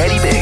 Daddy Big.